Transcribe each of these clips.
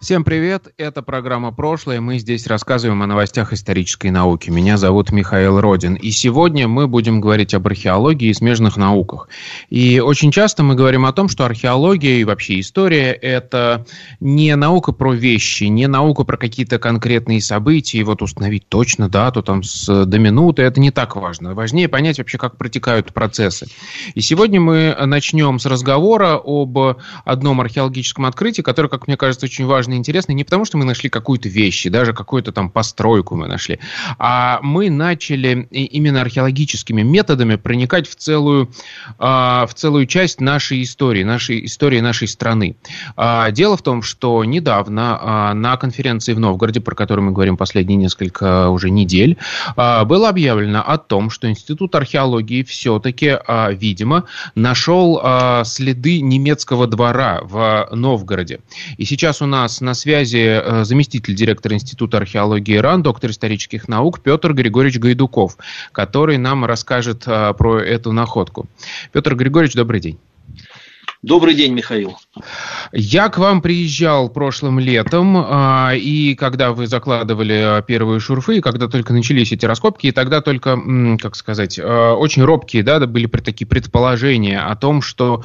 Всем привет, это программа «Прошлое». Мы здесь рассказываем о новостях исторической науки. Меня зовут Михаил Родин. И сегодня мы будем говорить об археологии и смежных науках. И очень часто мы говорим о том, что археология и вообще история – это не наука про вещи, не наука про какие-то конкретные события, и вот установить точно дату там с, до минуты. Это не так важно. Важнее понять вообще, как протекают процессы. И сегодня мы начнем с разговора об одном археологическом открытии, которое, как мне кажется, очень важно важно и интересно не потому, что мы нашли какую-то вещь, даже какую-то там постройку мы нашли, а мы начали именно археологическими методами проникать в целую, а, в целую часть нашей истории, нашей истории нашей страны. А, дело в том, что недавно а, на конференции в Новгороде, про которую мы говорим последние несколько уже недель, было объявлено о том, что Институт археологии все-таки, видимо, нашел следы немецкого двора в Новгороде. И сейчас у нас на связи э, заместитель директора Института археологии ИРАН, доктор исторических наук Петр Григорьевич Гайдуков, который нам расскажет э, про эту находку. Петр Григорьевич, добрый день. Добрый день, Михаил. Я к вам приезжал прошлым летом, а, и когда вы закладывали а, первые шурфы, и когда только начались эти раскопки, и тогда только, как сказать, а, очень робкие да, были такие предположения о том, что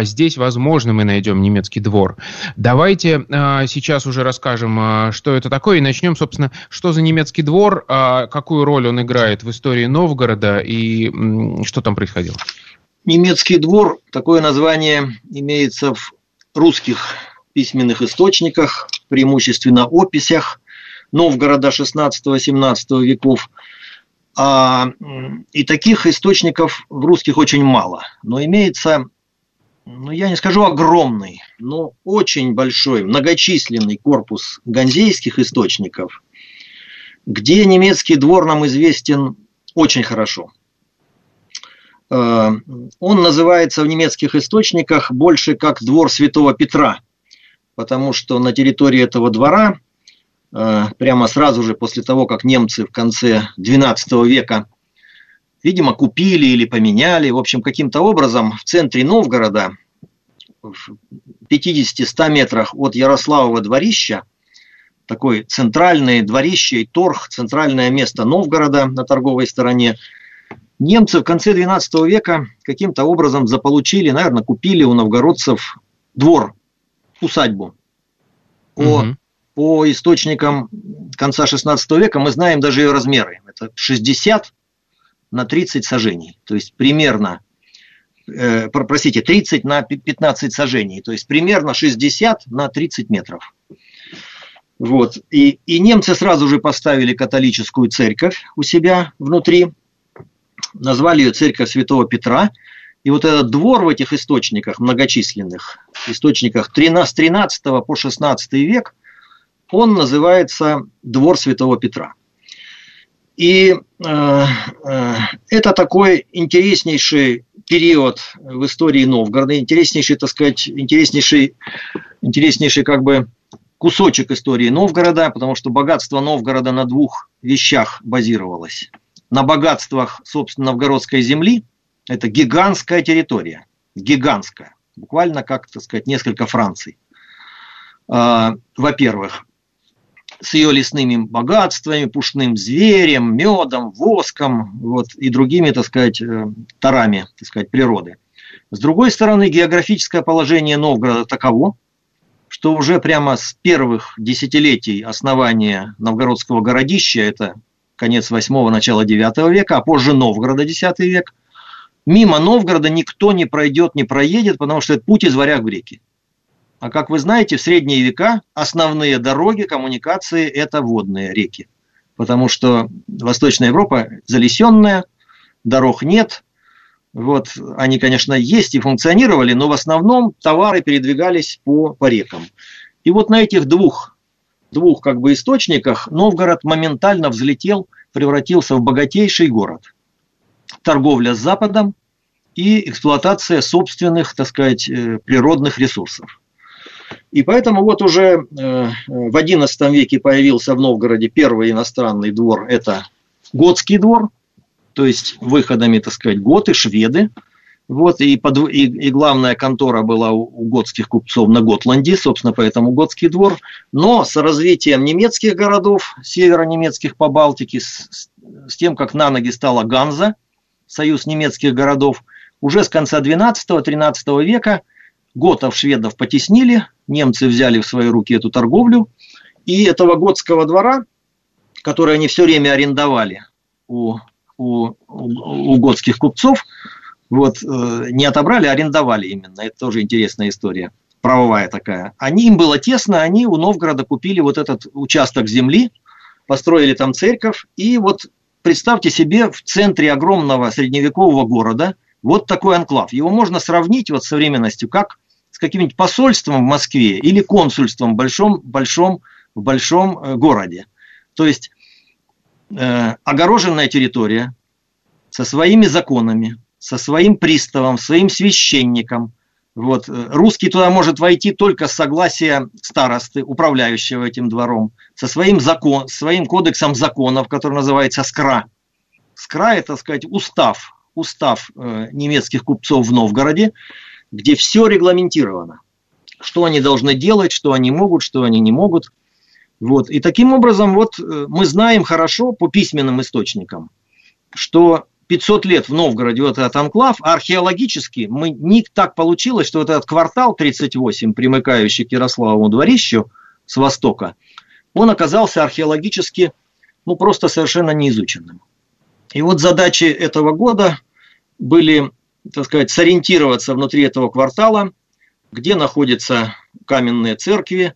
здесь, возможно, мы найдем немецкий двор. Давайте сейчас уже расскажем, что это такое, и начнем, собственно, что за немецкий двор, какую роль он играет в истории Новгорода, и что там происходило. Немецкий двор, такое название имеется в русских письменных источниках, преимущественно описях Новгорода 16-17 веков. А, и таких источников в русских очень мало. Но имеется, ну я не скажу огромный, но очень большой, многочисленный корпус ганзейских источников, где немецкий двор нам известен очень хорошо – он называется в немецких источниках больше как двор Святого Петра, потому что на территории этого двора, э, прямо сразу же после того, как немцы в конце XII века, видимо, купили или поменяли, в общем, каким-то образом в центре Новгорода, в 50-100 метрах от Ярославова дворища, такой центральное дворище и торг, центральное место Новгорода на торговой стороне – Немцы в конце XII века каким-то образом заполучили, наверное, купили у новгородцев двор, усадьбу. По, угу. по источникам конца XVI века мы знаем даже ее размеры. Это 60 на 30 сажений. То есть примерно, э, простите, 30 на 15 сажений. То есть примерно 60 на 30 метров. Вот. И, и немцы сразу же поставили католическую церковь у себя внутри назвали ее церковь Святого Петра. И вот этот двор в этих источниках, многочисленных источниках с 13 по 16 век, он называется двор Святого Петра. И э, э, это такой интереснейший период в истории Новгорода, интереснейший, так сказать, интереснейший, интереснейший как бы кусочек истории Новгорода, потому что богатство Новгорода на двух вещах базировалось на богатствах, собственно, новгородской земли, это гигантская территория. Гигантская. Буквально, как, так сказать, несколько Франций. А, во-первых, с ее лесными богатствами, пушным зверем, медом, воском вот, и другими, так сказать, э, тарами так сказать, природы. С другой стороны, географическое положение Новгорода таково, что уже прямо с первых десятилетий основания новгородского городища, это конец 8-го, начало 9 века, а позже Новгорода 10 век. Мимо Новгорода никто не пройдет, не проедет, потому что это путь из варяг в реки. А как вы знаете, в средние века основные дороги, коммуникации – это водные реки. Потому что Восточная Европа залесенная, дорог нет. Вот, они, конечно, есть и функционировали, но в основном товары передвигались по, по рекам. И вот на этих двух двух как бы источниках Новгород моментально взлетел, превратился в богатейший город. Торговля с Западом и эксплуатация собственных, так сказать, э, природных ресурсов. И поэтому вот уже э, в XI веке появился в Новгороде первый иностранный двор, это Готский двор, то есть выходами, так сказать, готы, шведы. Вот, и, под, и, и главная контора была у, у готских купцов на Готланде, собственно, поэтому Готский двор. Но с развитием немецких городов, северо-немецких по Балтике, с, с тем, как на ноги стала Ганза, союз немецких городов, уже с конца 12-13 века готов, шведов потеснили, немцы взяли в свои руки эту торговлю, и этого готского двора, который они все время арендовали у, у, у готских купцов, вот, э, не отобрали, а арендовали именно. Это тоже интересная история, правовая такая. Они, им было тесно, они у Новгорода купили вот этот участок земли, построили там церковь, и вот представьте себе в центре огромного средневекового города вот такой анклав. Его можно сравнить вот с современностью как с каким-нибудь посольством в Москве или консульством в большом, большом, в большом э, городе. То есть э, огороженная территория со своими законами, со своим приставом, своим священником. Вот. Русский туда может войти только с согласия старосты, управляющего этим двором, со своим, закон, своим кодексом законов, который называется СКРА. СКРА – это, так сказать, устав, устав э, немецких купцов в Новгороде, где все регламентировано. Что они должны делать, что они могут, что они не могут. Вот. И таким образом вот э, мы знаем хорошо по письменным источникам, что 500 лет в Новгороде вот этот анклав, археологически мы, не так получилось, что вот этот квартал 38, примыкающий к Ярославову дворищу с востока, он оказался археологически ну, просто совершенно неизученным. И вот задачи этого года были, так сказать, сориентироваться внутри этого квартала, где находятся каменные церкви,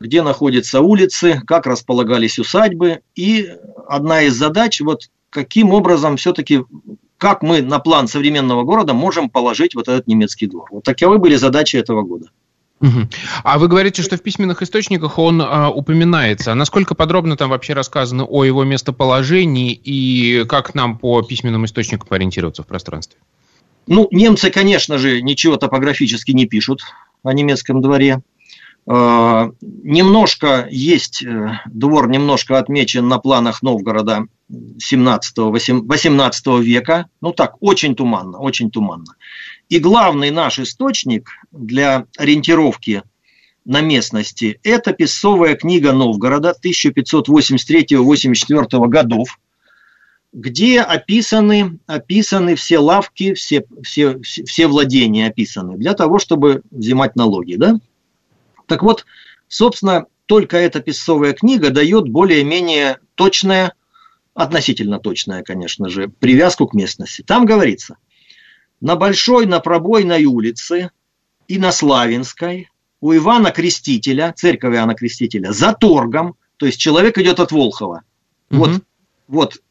где находятся улицы, как располагались усадьбы. И одна из задач, вот каким образом все-таки, как мы на план современного города можем положить вот этот немецкий двор. Вот таковы были задачи этого года. А вы говорите, что в письменных источниках он а, упоминается. А насколько подробно там вообще рассказано о его местоположении и как нам по письменным источникам ориентироваться в пространстве? Ну, немцы, конечно же, ничего топографически не пишут о немецком дворе. А, немножко есть, э, двор немножко отмечен на планах Новгорода 17-18 века. Ну так, очень туманно, очень туманно. И главный наш источник для ориентировки на местности – это песцовая книга Новгорода 1583-84 годов, где описаны, описаны все лавки, все, все, все владения описаны, для того, чтобы взимать налоги. Да? Так вот, собственно, только эта песцовая книга дает более-менее точное, относительно точное, конечно же, привязку к местности. Там говорится, на Большой, на Пробойной улице и на Славинской у Ивана Крестителя, церковь Ивана Крестителя, за торгом, то есть человек идет от Волхова. Угу. Вот, вот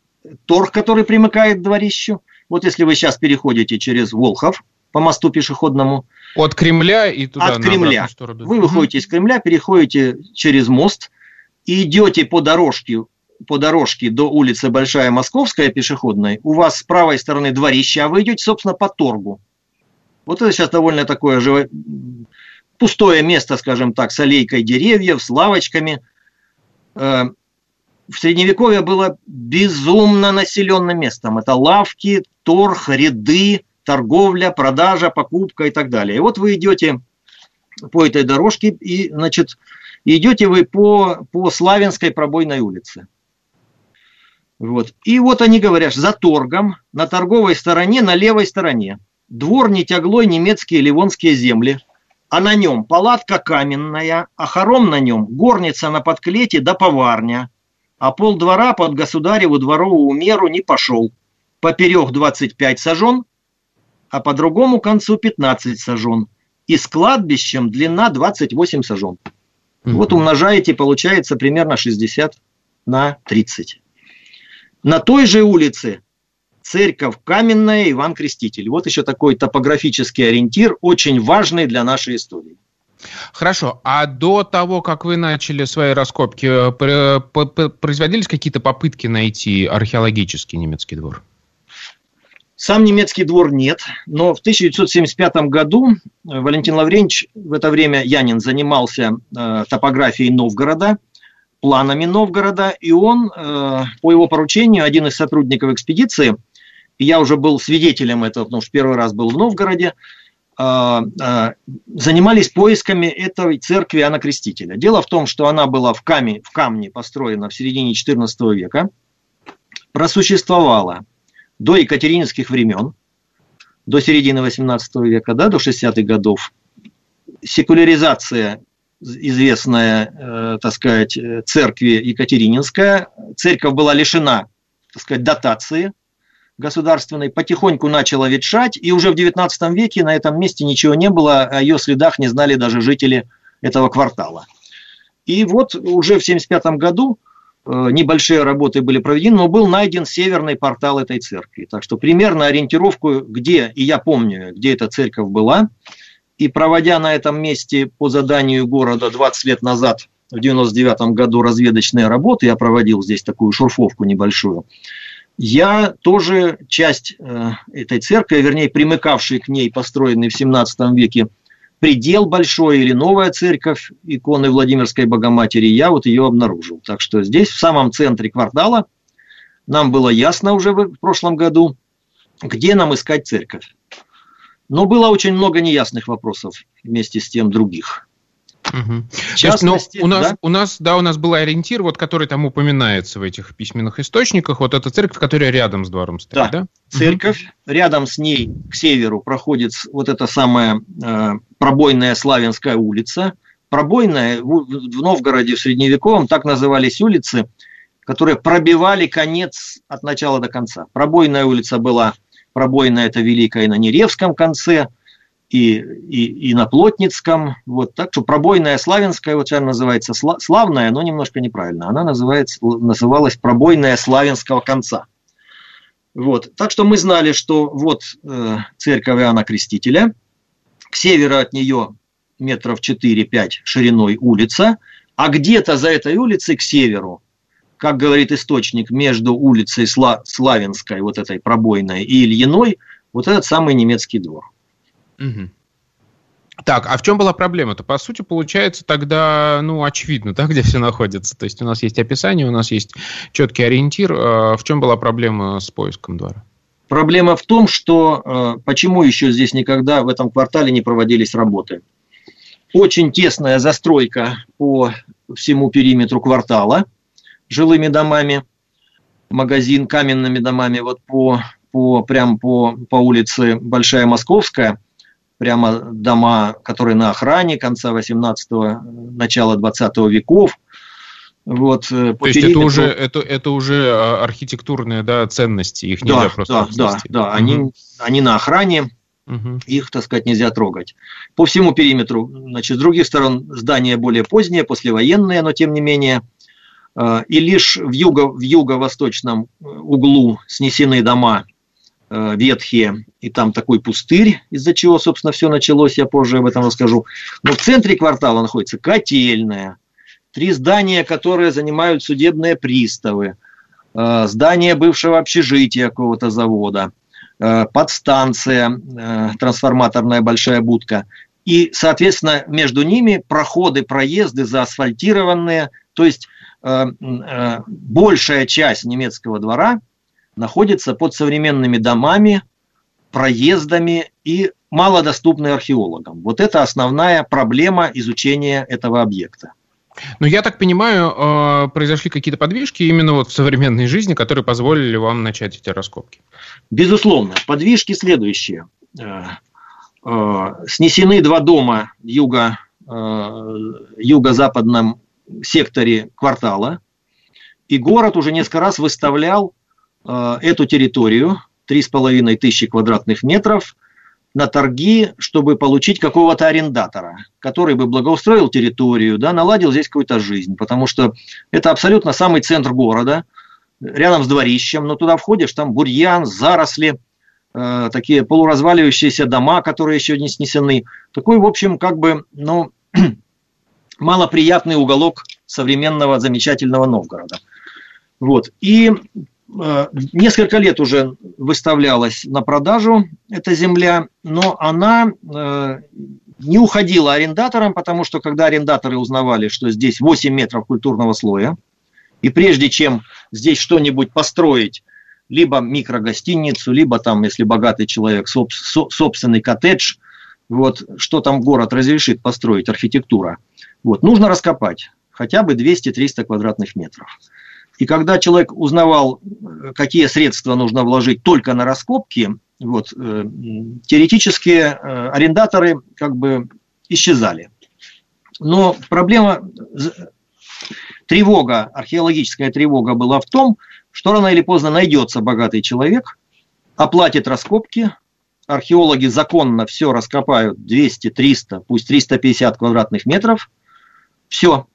торг, который примыкает к дворищу. Вот если вы сейчас переходите через Волхов по мосту пешеходному. От Кремля и туда От Кремля. Вы выходите из Кремля, переходите через мост и идете по дорожке по дорожке до улицы Большая Московская пешеходной, у вас с правой стороны дворище, а вы идете, собственно, по торгу. Вот это сейчас довольно такое живо... пустое место, скажем так, с аллейкой деревьев, с лавочками. Э, в Средневековье было безумно населенным местом. Это лавки, торг, ряды, торговля, продажа, покупка и так далее. И вот вы идете по этой дорожке, и, значит, идете вы по, по Славянской пробойной улице. Вот. И вот они говорят, за торгом на торговой стороне, на левой стороне. Двор не тяглой немецкие ливонские земли, а на нем палатка каменная, а хором на нем горница на подклете да поварня, а пол двора под государеву дворовую меру не пошел. Поперек 25 сажен, а по другому концу 15 сажен. И с кладбищем длина 28 сажен. Mm-hmm. Вот умножаете, получается примерно 60 на 30. На той же улице церковь Каменная, Иван Креститель. Вот еще такой топографический ориентир, очень важный для нашей истории. Хорошо. А до того, как вы начали свои раскопки, э, производились какие-то попытки найти археологический немецкий двор? Сам немецкий двор нет, но в 1975 году э, Валентин Лавренч, в это время Янин, занимался э, топографией Новгорода, планами Новгорода, и он, э, по его поручению, один из сотрудников экспедиции, и я уже был свидетелем этого, потому что первый раз был в Новгороде, э, э, занимались поисками этой церкви Анна Крестителя. Дело в том, что она была в камне, в камне построена в середине XIV века, просуществовала до екатерининских времен, до середины 18 века, да, до 60-х годов, секуляризация известная, э, так сказать, церкви Екатерининская. Церковь была лишена, так сказать, дотации государственной, потихоньку начала ветшать, и уже в 19 веке на этом месте ничего не было, о ее следах не знали даже жители этого квартала. И вот уже в 1975 году небольшие работы были проведены, но был найден северный портал этой церкви. Так что примерно ориентировку, где, и я помню, где эта церковь была, и проводя на этом месте по заданию города 20 лет назад, в 99 году разведочные работы, я проводил здесь такую шурфовку небольшую, я тоже часть э, этой церкви, вернее, примыкавшей к ней, построенной в 17 веке предел большой или новая церковь иконы Владимирской Богоматери, я вот ее обнаружил. Так что здесь, в самом центре квартала, нам было ясно уже в прошлом году, где нам искать церковь. Но было очень много неясных вопросов вместе с тем других. Угу. частности, есть, у нас, да? у нас, да, у нас был ориентир, вот который там упоминается в этих письменных источниках, вот эта церковь, которая рядом с двором стоит, да? да? Церковь, угу. рядом с ней к северу проходит вот эта самая э, пробойная Славянская улица. Пробойная в, в Новгороде в средневековом так назывались улицы, которые пробивали конец от начала до конца. Пробойная улица была, пробойная это Великая на Неревском конце – и, и, и на Плотницком. Вот, так что пробойная славянская, вот сейчас называется славная, но немножко неправильно. Она называется, называлась пробойная славянского конца. Вот, так что мы знали, что вот э, церковь Иоанна Крестителя, к северу от нее метров 4-5 шириной улица, а где-то за этой улицей к северу, как говорит источник, между улицей Сла Славянской, вот этой пробойной, и Ильиной, вот этот самый немецкий двор. Угу. Так, а в чем была проблема-то? По сути, получается тогда, ну, очевидно, да, где все находится. То есть у нас есть описание, у нас есть четкий ориентир. А в чем была проблема с поиском двора? Проблема в том, что э, почему еще здесь никогда в этом квартале не проводились работы. Очень тесная застройка по всему периметру квартала жилыми домами, магазин каменными домами, вот по, по, прям по, по улице Большая Московская – прямо дома, которые на охране конца 18-го, начала 20 веков. Вот, э, То есть периметру... это уже, это, это уже а, архитектурные да, ценности, их нельзя да, просто Да, да, да, угу. они, они на охране, угу. их, так сказать, нельзя трогать. По всему периметру, значит, с других сторон здания более поздние, послевоенные, но тем не менее. Э, и лишь в, юго, в юго-восточном углу снесены дома Э, ветхие, и там такой пустырь, из-за чего, собственно, все началось, я позже об этом расскажу. Но в центре квартала находится котельная, три здания, которые занимают судебные приставы, э, здание бывшего общежития какого-то завода, э, подстанция, трансформаторная большая будка. И, соответственно, между ними проходы, проезды заасфальтированные, то есть большая часть немецкого двора – находится под современными домами, проездами и малодоступны археологам. Вот это основная проблема изучения этого объекта. Но я так понимаю, э, произошли какие-то подвижки именно вот в современной жизни, которые позволили вам начать эти раскопки. Безусловно. Подвижки следующие. Э, э, снесены два дома юго, юго-западном секторе квартала. И город уже несколько раз выставлял эту территорию, 3,5 тысячи квадратных метров, на торги, чтобы получить какого-то арендатора, который бы благоустроил территорию, да, наладил здесь какую-то жизнь, потому что это абсолютно самый центр города, рядом с дворищем, но туда входишь, там бурьян, заросли, э, такие полуразваливающиеся дома, которые еще не снесены. Такой, в общем, как бы, ну, малоприятный уголок современного замечательного Новгорода. Вот. И несколько лет уже выставлялась на продажу эта земля, но она э, не уходила арендаторам, потому что когда арендаторы узнавали, что здесь 8 метров культурного слоя, и прежде чем здесь что-нибудь построить, либо микрогостиницу, либо там, если богатый человек, собственный коттедж, вот, что там город разрешит построить, архитектура, вот, нужно раскопать хотя бы 200-300 квадратных метров. И когда человек узнавал, какие средства нужно вложить только на раскопки, вот, э, теоретически э, арендаторы как бы исчезали. Но проблема, тревога, археологическая тревога была в том, что рано или поздно найдется богатый человек, оплатит раскопки, археологи законно все раскопают 200, 300, пусть 350 квадратных метров, все,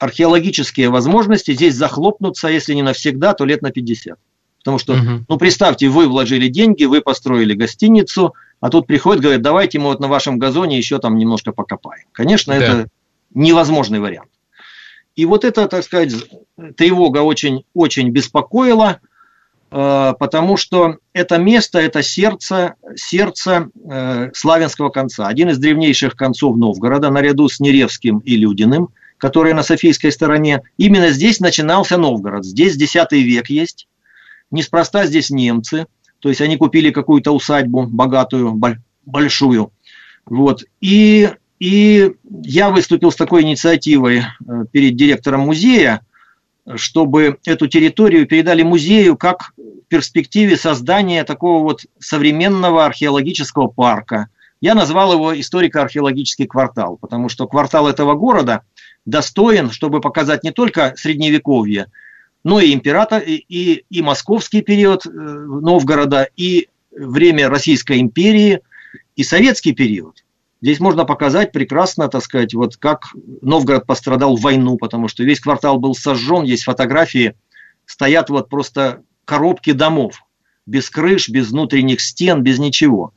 археологические возможности здесь захлопнутся, если не навсегда, то лет на 50. Потому что, угу. ну, представьте, вы вложили деньги, вы построили гостиницу, а тут приходит, говорит, давайте мы вот на вашем газоне еще там немножко покопаем. Конечно, да. это невозможный вариант. И вот это, так сказать, тревога очень, очень беспокоила, э, потому что это место, это сердце, сердце э, славянского конца. Один из древнейших концов Новгорода, наряду с Неревским и Людиным, которые на Софийской стороне. Именно здесь начинался Новгород. Здесь X век есть. Неспроста здесь немцы, то есть они купили какую-то усадьбу богатую, большую. Вот. И, и я выступил с такой инициативой э, перед директором музея, чтобы эту территорию передали музею как в перспективе создания такого вот современного археологического парка. Я назвал его историко-археологический квартал, потому что квартал этого города достоин, чтобы показать не только средневековье, но и император, и, и, и московский период э, Новгорода, и время Российской империи, и советский период. Здесь можно показать прекрасно, так сказать, вот как Новгород пострадал в войну, потому что весь квартал был сожжен, есть фотографии, стоят вот просто коробки домов, без крыш, без внутренних стен, без ничего.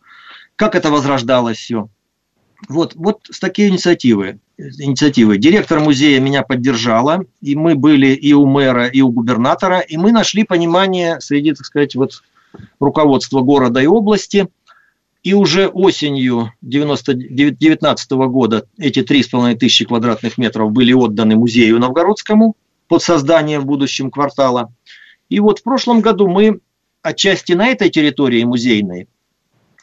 Как это возрождалось все? Вот, вот с такие инициативы инициативы. Директор музея меня поддержала, и мы были и у мэра, и у губернатора, и мы нашли понимание среди, так сказать, вот руководства города и области. И уже осенью 19 года эти 3,5 тысячи квадратных метров были отданы музею Новгородскому под создание в будущем квартала. И вот в прошлом году мы отчасти на этой территории музейной,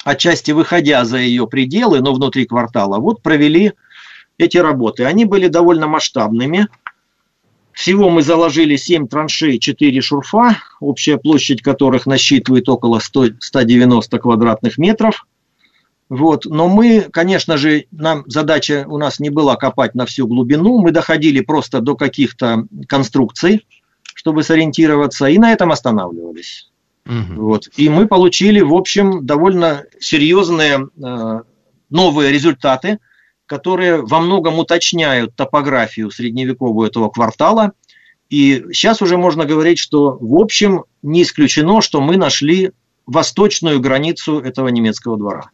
отчасти выходя за ее пределы, но внутри квартала, вот провели эти работы. Они были довольно масштабными. Всего мы заложили 7 траншей, 4 шурфа, общая площадь которых насчитывает около 100, 190 квадратных метров. Вот. Но мы, конечно же, нам задача у нас не была копать на всю глубину, мы доходили просто до каких-то конструкций, чтобы сориентироваться, и на этом останавливались. Угу. Вот. И мы получили, в общем, довольно серьезные э, новые результаты – которые во многом уточняют топографию средневековую этого квартала. И сейчас уже можно говорить, что в общем не исключено, что мы нашли восточную границу этого немецкого двора.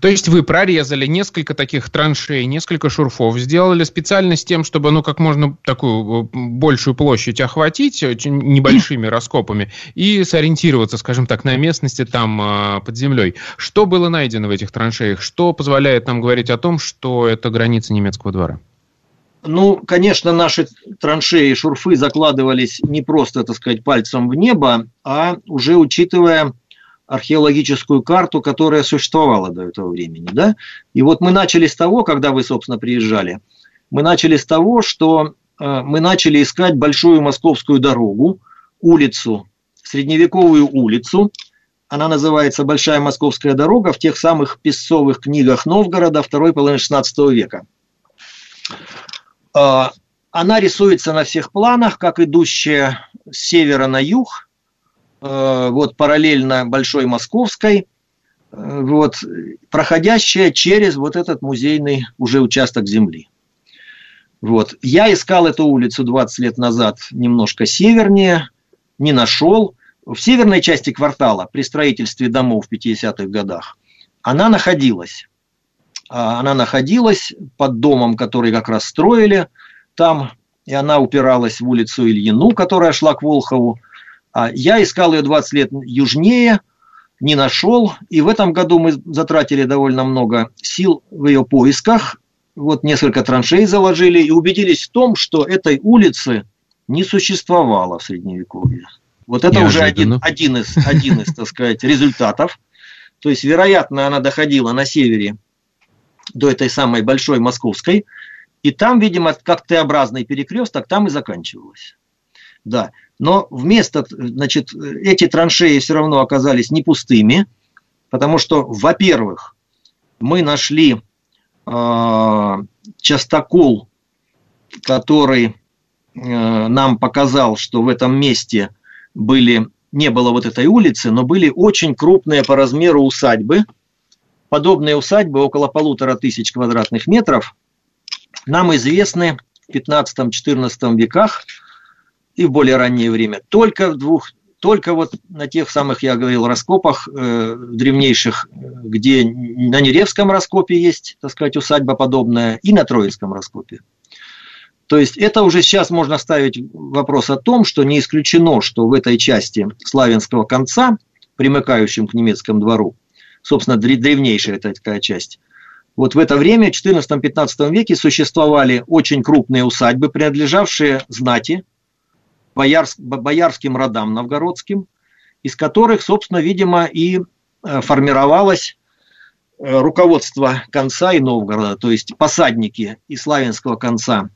То есть вы прорезали несколько таких траншей, несколько шурфов, сделали специально с тем, чтобы ну как можно такую э, большую площадь охватить небольшими раскопами и сориентироваться, скажем так, на местности там а, под землей. Что было найдено в этих траншеях? Что позволяет нам говорить о том, что это граница немецкого двора? Ну, конечно, наши траншеи и шурфы закладывались не просто, так сказать, пальцем в небо, а уже учитывая археологическую карту, которая существовала до этого времени. Да? И вот мы начали с того, когда вы, собственно, приезжали, мы начали с того, что э, мы начали искать большую московскую дорогу, улицу, средневековую улицу. Она называется Большая Московская дорога в тех самых песцовых книгах Новгорода второй половины XVI века. Э, она рисуется на всех планах, как идущая с севера на юг, вот параллельно Большой Московской, э, вот, проходящая через вот этот музейный уже участок земли. Вот. Я искал эту улицу 20 лет назад немножко севернее, не нашел. В северной части квартала при строительстве домов в 50-х годах она находилась. а, она находилась под домом, который как раз строили там, и она упиралась в улицу Ильину, которая шла к Волхову. А я искал ее 20 лет южнее, не нашел, и в этом году мы затратили довольно много сил в ее поисках. Вот несколько траншей заложили и убедились в том, что этой улицы не существовало в Средневековье. Вот это уже один, один, из, один из, так сказать, результатов. То есть, вероятно, она доходила на севере до этой самой большой московской, и там, видимо, как Т-образный перекресток, там и заканчивалось. Да. Но вместо, значит, эти траншеи все равно оказались не пустыми, потому что, во-первых, мы нашли э, частокол, который э, нам показал, что в этом месте были, не было вот этой улицы, но были очень крупные по размеру усадьбы. Подобные усадьбы около полутора тысяч квадратных метров нам известны в 15-14 веках и в более раннее время только в двух только вот на тех самых, я говорил, раскопах э, древнейших, где на Неревском раскопе есть, так сказать, усадьба подобная, и на Троицком раскопе. То есть это уже сейчас можно ставить вопрос о том, что не исключено, что в этой части славянского конца, примыкающем к немецкому двору, собственно, древнейшая такая часть, вот в это время, в 14-15 веке, существовали очень крупные усадьбы, принадлежавшие знати, боярс, боярским родам новгородским, из которых, собственно, видимо, и э, формировалось э, руководство конца и Новгорода, то есть посадники и славянского конца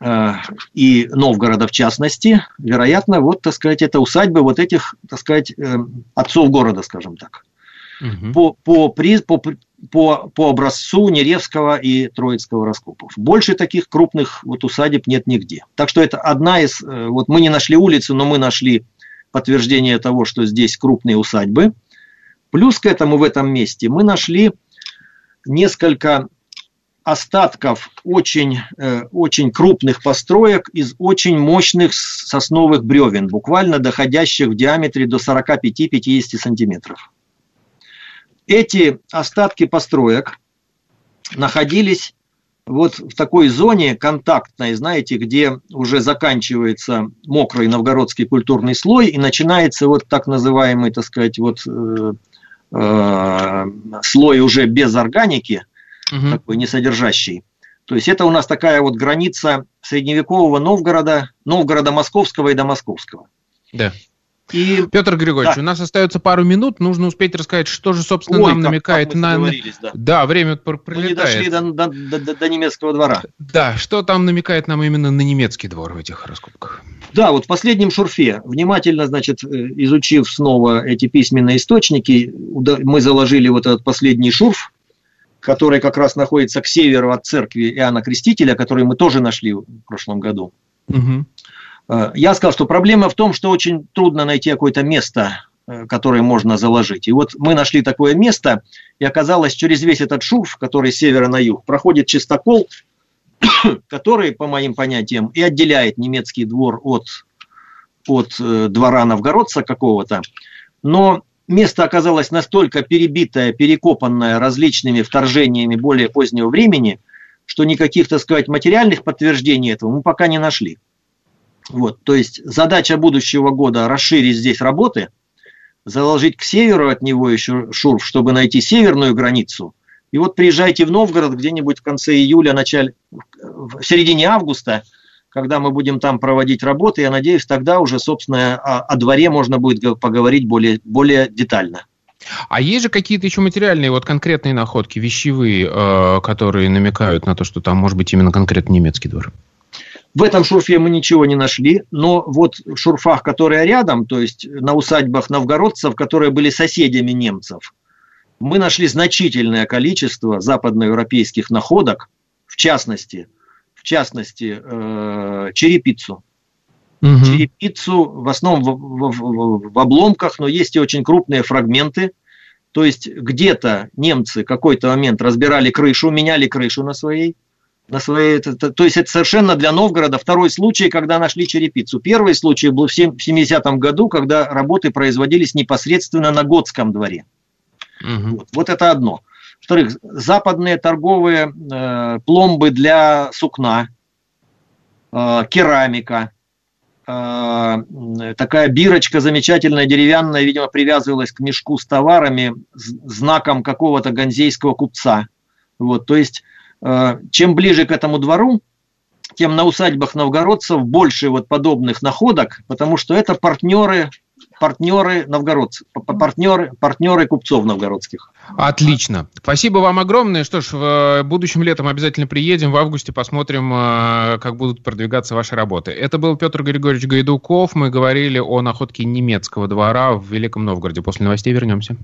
э, и Новгорода в частности, вероятно, вот, так сказать, это усадьбы вот этих, так сказать, отцов города, скажем так. Угу. По, по, по, по, по образцу Неревского и Троицкого раскопов. Больше таких крупных вот усадеб нет нигде. Так что это одна из... Э, вот мы не нашли улицу, но мы нашли подтверждение того, что здесь крупные усадьбы. Плюс к этому в этом месте мы нашли несколько остатков очень, э, очень крупных построек из очень мощных сосновых бревен, буквально доходящих в диаметре до 45-50 сантиметров эти остатки построек находились вот в такой зоне контактной, знаете, где уже заканчивается мокрый новгородский культурный слой и начинается вот так называемый, так сказать, вот э, э, слой уже без органики, угу. такой несодержащий. То есть это у нас такая вот граница средневекового Новгорода, Новгорода Московского и Домосковского. Да. И... Петр Григорьевич, да. у нас остается пару минут, нужно успеть рассказать, что же, собственно, Ой, нам как, намекает как на... Да. да, время пролетает. Мы не дошли до, до, до, до немецкого двора. Да, что там намекает нам именно на немецкий двор в этих раскопках? Да, вот в последнем шурфе, внимательно, значит, э, изучив снова эти письменные источники, мы заложили вот этот последний шурф, который как раз находится к северу от церкви Иоанна Крестителя, который мы тоже нашли в прошлом году. Угу. Э, я сказал, что проблема в том, что очень трудно найти какое-то место, э, которое можно заложить. И вот мы нашли такое место, и оказалось, через весь этот шурф, который с севера на юг, проходит чистокол, который, по моим понятиям, и отделяет немецкий двор от, от э, двора новгородца какого-то. Но место оказалось настолько перебитое, перекопанное различными вторжениями более позднего времени, что никаких, так сказать, материальных подтверждений этого мы пока не нашли. Вот, то есть задача будущего года расширить здесь работы, заложить к северу от него еще шурф, чтобы найти северную границу. И вот приезжайте в Новгород где-нибудь в конце июля, начале, в середине августа, когда мы будем там проводить работы, я надеюсь, тогда уже, собственно, о, о дворе можно будет поговорить более, более детально. А есть же какие-то еще материальные, вот конкретные находки, вещевые, э, которые намекают на то, что там может быть именно конкретно немецкий двор? В этом шурфе мы ничего не нашли, но вот в шурфах, которые рядом, то есть на усадьбах новгородцев, которые были соседями немцев, мы нашли значительное количество западноевропейских находок, в частности, в частности, э, черепицу. Угу. Черепицу в основном в, в, в, в обломках, но есть и очень крупные фрагменты. То есть где-то немцы какой-то момент разбирали крышу, меняли крышу на своей, на своей, это, то есть это совершенно для Новгорода второй случай, когда нашли черепицу. Первый случай был в 70-м году, когда работы производились непосредственно на Готском дворе. Угу. Вот, вот это одно. Во-вторых, западные торговые э, пломбы для сукна, э, керамика, э, такая бирочка замечательная, деревянная, видимо, привязывалась к мешку с товарами, с знаком какого-то ганзейского купца. Вот, то есть, чем ближе к этому двору, тем на усадьбах новгородцев больше вот подобных находок, потому что это партнеры партнеры новгородцев, партнеры, партнеры купцов новгородских. Отлично. Спасибо вам огромное. Что ж, в э, будущем летом обязательно приедем. В августе посмотрим, э, как будут продвигаться ваши работы. Это был Петр Григорьевич Гайдуков. Мы говорили о находке немецкого двора в Великом Новгороде. После новостей вернемся.